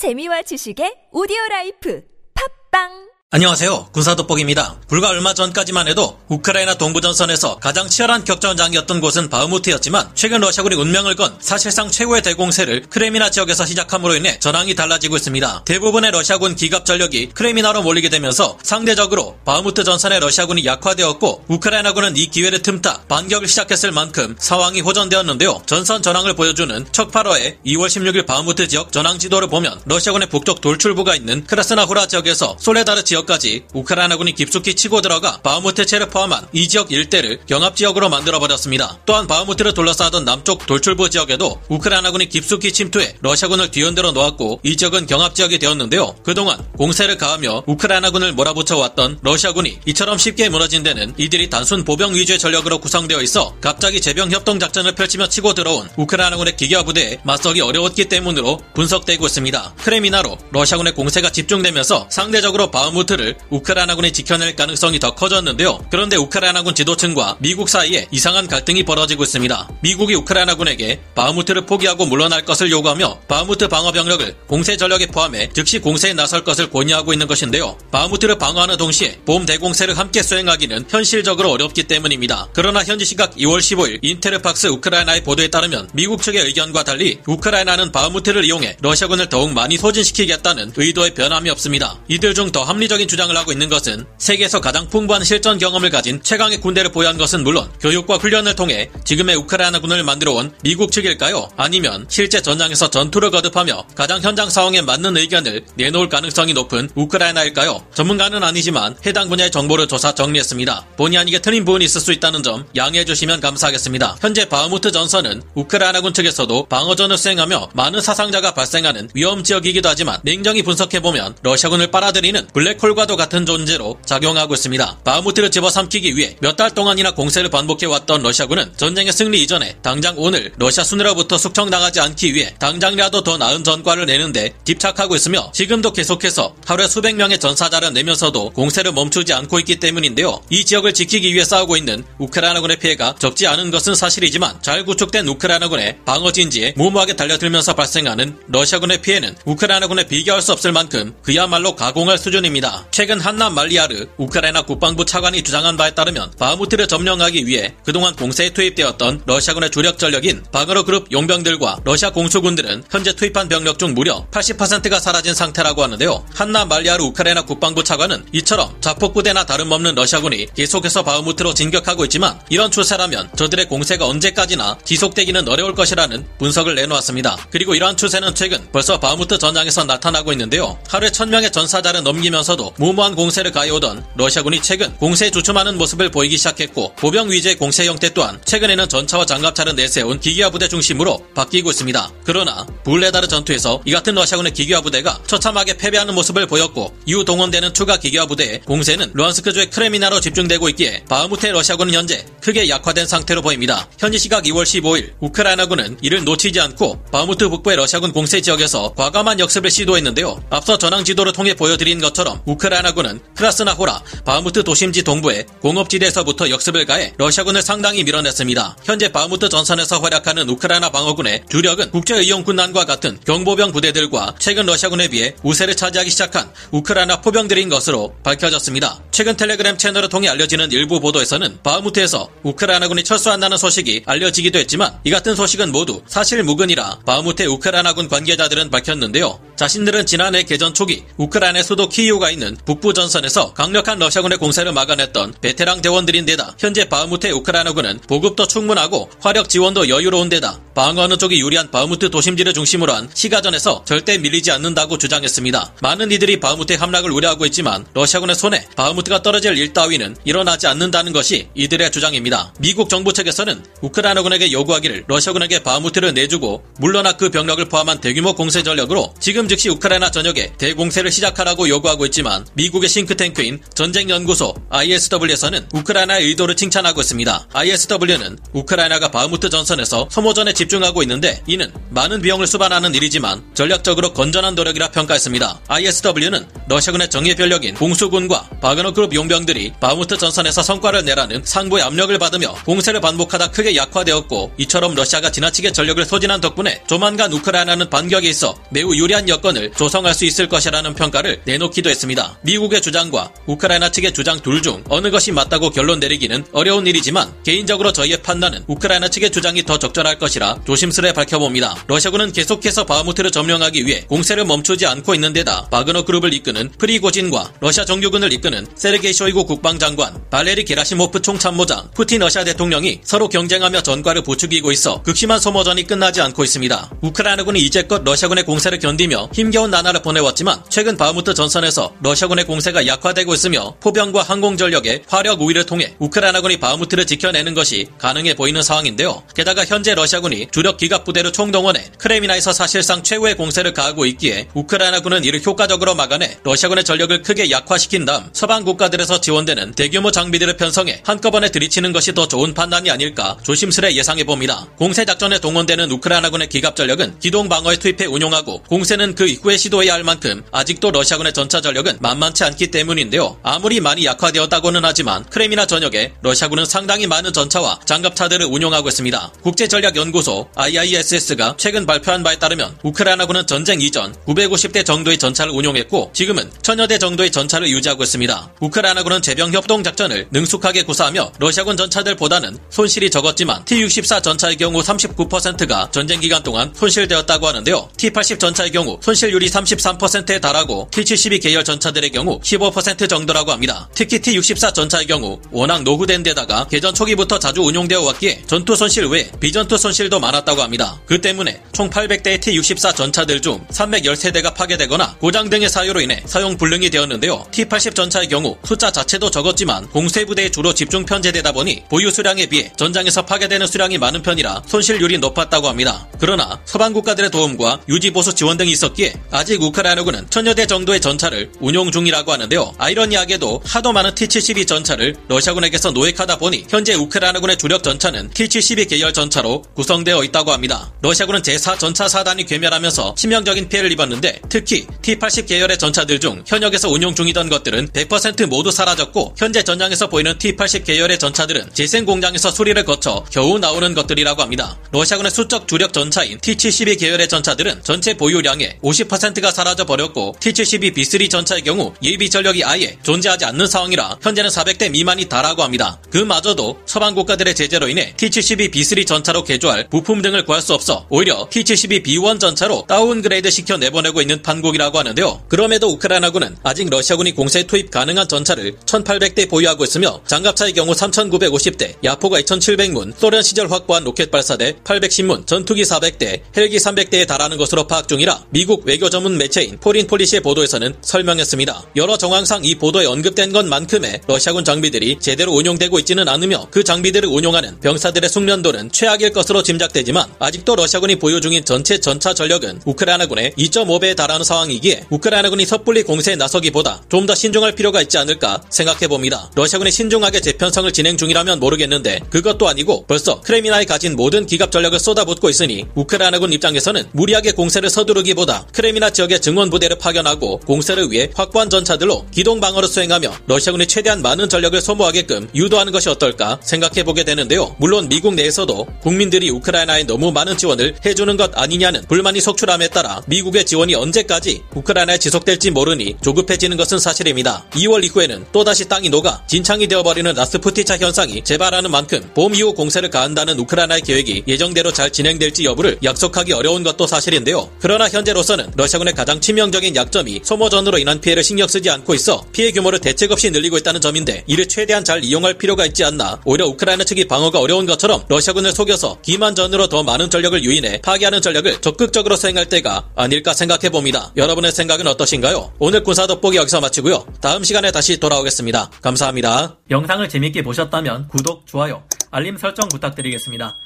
재미와 지식의 오디오 라이프. 팟빵 안녕하세요. 군사돋보기입니다. 불과 얼마 전까지만 해도 우크라이나 동부전선에서 가장 치열한 격전장이었던 곳은 바흐무트였지만 최근 러시아군이 운명을 건 사실상 최고의 대공세를 크레미나 지역에서 시작함으로 인해 전황이 달라지고 있습니다. 대부분의 러시아군 기갑 전력이 크레미나로 몰리게 되면서 상대적으로 바흐무트 전선의 러시아군이 약화되었고 우크라이나군은 이 기회를 틈타 반격을 시작했을 만큼 상황이 호전되었는데요. 전선 전황을 보여주는 척파로의 2월 16일 바흐무트 지역 전황 지도를 보면 러시아군의 북쪽 돌출부가 있는 크라스나후라 지역에서 솔레다르 지역 지역까지 우크라이나군이 깊숙이 치고 들어가 바흐무트체를 포함한 이 지역 일대를 경합 지역으로 만들어버렸습니다. 또한 바흐무트를 둘러싸던 남쪽 돌출부 지역에도 우크라이나군이 깊숙이 침투해 러시아군을 뒤흔들어 놓았고 이 지역은 경합 지역이 되었는데요. 그동안 공세를 가하며 우크라이나군을 몰아붙여왔던 러시아군이 이처럼 쉽게 무너진 데는 이들이 단순 보병 위주의 전력으로 구성되어 있어 갑자기 제병 협동 작전을 펼치며 치고 들어온 우크라이나군의 기계화 부대에 맞서기 어려웠기 때문으로 분석되고 있습니다. 크레미나로 러시아군의 공세가 집중되면서 상대적으로 바흐무트 바흐무트를 우크라이나군이 지켜낼 가능성이 더 커졌는데요. 그런데 우크라이나군 지도층과 미국 사이에 이상한 갈등이 벌어지고 있습니다. 미국이 우크라이나군에게 바흐무트를 포기하고 물러날 것을 요구하며 바흐무트 방어 병력을 공세 전력에 포함해 즉시 공세에 나설 것을 권유하고 있는 것인데요. 바흐무트를 방어하는 동시에 봄 대공세를 함께 수행하기는 현실적으로 어렵기 때문입니다. 그러나 현지 시각 2월 15일 인테르팍스 우크라이나의 보도에 따르면 미국 측의 의견과 달리 우크라이나는 바흐무트를 이용해 러시아군을 더욱 많이 소진시키겠다는 의도에 변함이 없습니다. 이들 중 더 합리적 합리적인 주장을 하고 있는 것은 세계에서 가장 풍부한 실전 경험을 가진 최강의 군대를 보유한 것은 물론 교육과 훈련을 통해 지금의 우크라이나군을 만들어 온 미국 측일까요? 아니면 실제 전장에서 전투를 거듭하며 가장 현장 상황에 맞는 의견을 내놓을 가능성이 높은 우크라이나일까요? 전문가는 아니지만 해당 분야의 정보를 조사 정리했습니다. 본의 아니게 틀린 부분이 있을 수 있다는 점 양해해 주시면 감사하겠습니다. 현재 바흐무트 전선은 우크라이나군 측에서도 방어전을 수행하며 많은 사상자가 발생하는 위험 지역이기도 하지만 냉정히 분석해보면 러시아군을 빨아들이는 블랙홀 콜과도 같은 존재로 작용하고 있습니다. 바흐무트를 집어삼키기 위해 몇 달 동안이나 공세를 반복해왔던 러시아군은 전쟁의 승리 이전에 당장 오늘 러시아 순으로부터 숙청당하지 않기 위해 당장이라도 더 나은 전과를 내는데 집착하고 있으며 지금도 계속해서 하루에 수백 명의 전사자를 내면서도 공세를 멈추지 않고 있기 때문인데요. 이 지역을 지키기 위해 싸우고 있는 우크라이나군의 피해가 적지 않은 것은 사실이지만 잘 구축된 우크라이나군의 방어 진지에 무모하게 달려들면서 발생하는 러시아군의 피해는 우크라이나군에 비교할 수 없을 만큼 그야말로 가공할 수준입니다. 최근 한남 말리아르 우크라이나 국방부 차관이 주장한 바에 따르면 바흐무트를 점령하기 위해 그동안 공세에 투입되었던 러시아군의 주력 전력인 바그러 그룹 용병들과 러시아 공수군들은 현재 투입한 병력 중 무려 80%가 사라진 상태라고 하는데요. 한나 말리아르 우크라이나 국방부 차관은 이처럼 자폭부대나 다름없는 러시아군이 계속해서 바흐무트로 진격하고 있지만 이런 추세라면 저들의 공세가 언제까지나 지속되기는 어려울 것이라는 분석을 내놓았습니다. 그리고 이러한 추세는 최근 벌써 바흐무트 전장에서 나타나고 있는데요. 하루에 1000명의 전사자를 넘기면서도 무모한 공세를 가해오던 러시아군이 최근 공세에 주춤하는 모습을 보이기 시작했고 보병 위주의 공세 형태 또한 최근에는 전차와 장갑차를 내세운 기계화 부대 중심으로 바뀌고 있습니다. 그러나 불레다르 전투에서 이 같은 러시아군의 기계화 부대가 처참하게 패배하는 모습을 보였고 이후 동원되는 추가 기계화 부대의 공세는 루한스크주의 크레미나로 집중되고 있기에 바흐무트의 러시아군은 현재 크게 약화된 상태로 보입니다. 현지 시각 2월 15일 우크라이나군은 이를 놓치지 않고 바흐무트 북부의 러시아군 공세 지역에서 과감한 역습을 시도했는데요. 앞서 전황 지도를 통해 보여드린 것처럼 우크라이나군은 크라스나호라 바흐무트 도심지 동부의 공업지대에서부터 역습을 가해 러시아군을 상당히 밀어냈습니다. 현재 바흐무트 전선에서 활약하는 우크라이나 방어군의 주력은 국제의용군단과 같은 경보병 부대들과 최근 러시아군에 비해 우세를 차지하기 시작한 우크라이나 포병들인 것으로 밝혀졌습니다. 최근 텔레그램 채널을 통해 알려지는 일부 보도에서는 바흐무트에서 우크라이나군이 철수한다는 소식이 알려지기도 했지만 이 같은 소식은 모두 사실 무근이라 바흐무트의 우크라이나군 관계자들은 밝혔는데요. 자신들은 지난해 개전 초기 우크라이나 수도 키이우가 있는 북부 전선에서 강력한 러시아군의 공세를 막아냈던 베테랑 대원들인데다 현재 바흐무트의 우크라이나군은 보급도 충분하고 화력 지원도 여유로운 데다 방어하는 쪽이 유리한 바흐무트 도심지를 중심으로 한 시가전에서 절대 밀리지 않는다고 주장했습니다. 많은 이들이 바흐무트의 함락을 우려하고 있지만 러시아군의 손에 바흐무트가 떨어질 일 따위는 일어나지 않는다는 것이 이들의 주장입니다. 미국 정부 측에서는 우크라이나군에게 요구하기를 러시아군에게 바흐무트를 내주고 물러나 그 병력을 포함한 대규모 공세 전력으로 지금 즉시 우크라이나 전역에 대공세를 시작하라고 요구하고 있 지만 미국의 싱크탱크인 전쟁연구소 ISW에서는 우크라이나의 의도를 칭찬하고 있습니다. ISW는 우크라이나가 바흐무트 전선에서 소모전에 집중하고 있는데 이는 많은 비용을 수반하는 일이지만 전략적으로 건전한 노력이라 평가했습니다. ISW는 러시아군의 정예 병력인 공수군과 바그너 그룹 용병들이 바흐무트 전선에서 성과를 내라는 상부의 압력을 받으며 공세를 반복하다 크게 약화되었고 이처럼 러시아가 지나치게 전력을 소진한 덕분에 조만간 우크라이나는 반격에 있어 매우 유리한 여건을 조성할 수 있을 것이라는 평가를 내놓기도 했습니다. 미국의 주장과 우크라이나 측의 주장 둘 중 어느 것이 맞다고 결론 내리기는 어려운 일이지만 개인적으로 저희의 판단은 우크라이나 측의 주장이 더 적절할 것이라 조심스레 밝혀봅니다. 러시아군은 계속해서 바흐무트를 점령하기 위해 공세를 멈추지 않고 있는 데다 바그너 그룹을 이끄는 프리고진과 러시아 정규군을 이끄는 세르게이 쇼이구 국방장관, 발레리 게라시모프 총참모장, 푸틴 러시아 대통령이 서로 경쟁하며 전과를 부추기고 있어 극심한 소모전이 끝나지 않고 있습니다. 우크라이나군이 이제껏 러시아군의 공세를 견디며 힘겨운 나날을 보내왔지만 최근 바흐무트 전선에서 러 시아군의 공세가 약화되고 있으며 포병과 항공 전력의 화력 우위를 통해 우크라이나군이 바흐무트를 지켜내는 것이 가능해 보이는 상황인데요. 게다가 현재 러시아군이 주력 기갑 부대를 총동원해 크레미나에서 사실상 최후의 공세를 가하고 있기에 우크라이나군은 이를 효과적으로 막아내 러시아군의 전력을 크게 약화시킨 다음 서방 국가들에서 지원되는 대규모 장비들을 편성해 한꺼번에 들이치는 것이 더 좋은 판단이 아닐까 조심스레 예상해 봅니다. 공세 작전에 동원되는 우크라이나군의 기갑 전력은 기동 방어에 투입해 운용하고 공세는 그 이후에 시도해야 할 만큼 아직도 러시아군의 전차 전력은 만만치 않기 때문인데요. 아무리 많이 약화되었다고는 하지만 크레미나 전역에 러시아군은 상당히 많은 전차와 장갑차들을 운용하고 있습니다. 국제전략연구소 IISS가 최근 발표한 바에 따르면 우크라이나군은 전쟁 이전 950대 정도의 전차를 운용했고 지금은 천여 대 정도의 전차를 유지하고 있습니다. 우크라이나군은 제병 협동 작전을 능숙하게 구사하며 러시아군 전차들보다는 손실이 적었지만 T-64 전차의 경우 39%가 전쟁 기간 동안 손실되었다고 하는데요. T-80 전차의 경우 손실률이 33%에 달하고 T-72 계열 전차 들의 경우 15% 정도라고 합니다. 특히 T-64 전차의 경우 워낙 노후된 데다가 개전 초기부터 자주 운용되어 왔기에 전투 손실 외에 비전투 손실도 많았다고 합니다. 그 때문에 총 800대의 T-64 전차들 중 313대가 파괴되거나 고장 등의 사유로 인해 사용 불능이 되었는데요. T-80 전차의 경우 숫자 자체도 적었지만 공세 부대에 주로 집중 편제되다 보니 보유 수량에 비해 전장에서 파괴되는 수량이 많은 편이라 손실률이 높았다고 합니다. 그러나 서방 국가들의 도움과 유지 보수 지원 등이 있었기에 아직 우크라이나군은 천여 대 정도의 전차를 운용 중이라고 하는데요. 아이러니하게도 하도 많은 T-72 전차를 러시아군에게서 노획하다 보니 현재 우크라이나군의 주력 전차는 T-72 계열 전차로 구성되어 있다고 합니다. 러시아군은 제4 전차 사단이 괴멸하면서 치명적인 피해를 입었는데 특히 T-80 계열의 전차들 중 현역에서 운용 중이던 것들은 100% 모두 사라졌고 현재 전장에서 보이는 T-80 계열의 전차들은 재생 공장에서 수리를 거쳐 겨우 나오는 것들이라고 합니다. 러시아군의 수적 주력 전차인 T-72 계열의 전차들은 전체 보유량의 50%가 사라져 버렸고 T-72 B3 전차의 경우 예비 전력이 아예 존재하지 않는 상황이라 현재는 400대 미만이 다라고 합니다. 그마저도 서방 국가들의 제재로 인해 T-72 B3 전차로 개조할 부품 등을 구할 수 없어 오히려 T-72 B1 전차로 downgrade 시켜 내보내고 있는 판국이라고 하는데요. 그럼에도 우크라이나군은 아직 러시아군이 공세에 투입 가능한 전차를 1,800대 보유하고 있으며 장갑차의 경우 3,950대, 야포가 2,700문, 소련 시절 확보한 로켓 발사대 810문, 전투기 400대, 헬기 300대에 달하는 것으로 파악 중이라 미국 외교 전문 매체인 포린 폴리시의 보도에서는 설명했습니다. 여러 정황상 이 보도에 언급된 것만큼의 러시아군 장비들이 제대로 운용되고 있지는 않으며 그 장비들을 운용하는 병사들의 숙련도는 최악일 것으로 짐작되지만 아직도 러시아군이 보유 중인 전체 전차 전력은 우크라이나군의 2.5배에 달하는 상황이기에 우크라이나군이 섣불리 공세에 나서기보다 좀 더 신중할 필요가 있지 않을까 생각해 봅니다. 러시아군이 신중하게 재편성을 진행 중이라면 모르겠는데 그것도 아니고 벌써 크레미나에 가진 모든 기갑 전력을 쏟아붓고 있으니 우크라이나군 입장에서는 무리하게 공세를 서두르기보다 크레미나 지역에 증원 부대를 파견하고 공세를 위해 확보한 전차들로 기동 방어를 수행하며 러시아군이 최대한 많은 전력을 소모하게끔 유도하는 것이 어떨까 생각해 보게 되는데요. 물론 미국 내에서도 국민들이 우크라이나에 너무 많은 지원을 해주는 것 아니냐는 불만이 속출함에 따라 미국의 지원이 언제까지 우크라이나에 지속될지 모르니 조급해지는 것은 사실입니다. 2월 이후에는 또다시 땅이 녹아 진창이 되어버리는 라스푸티차 현상이 재발하는 만큼 봄 이후 공세를 가한다는 우크라이나의 계획이 예정대로 잘 진행될지 여부를 약속하기 어려운 것도 사실인데요. 그러나 현재로서는 러시아군의 가장 치명적인 약점이 소모전으로 인한 피해를 신경 쓰지 않고 있어 피해 규모를 대책 없이 늘리고 있다는 점인데 이를 최대한 잘 이용할 필요가 있지 않나 오히려 우크라이나 측이 방어가 어려운 것처럼 러시아군을 속여서 기만전으로 더 많은 전력을 유인해 파괴 하는 전략을 적극적으로 수행할 때가 아닐까 생각해 봅니다. 여러분의 생각은 어떠신가요? 오늘 군사 돋보기 여기서 마치고요. 다음 시간에 다시 돌아오겠습니다. 감사합니다. 영상을 재밌게 보셨다면 구독, 좋아요, 알림 설정 부탁드리겠습니다.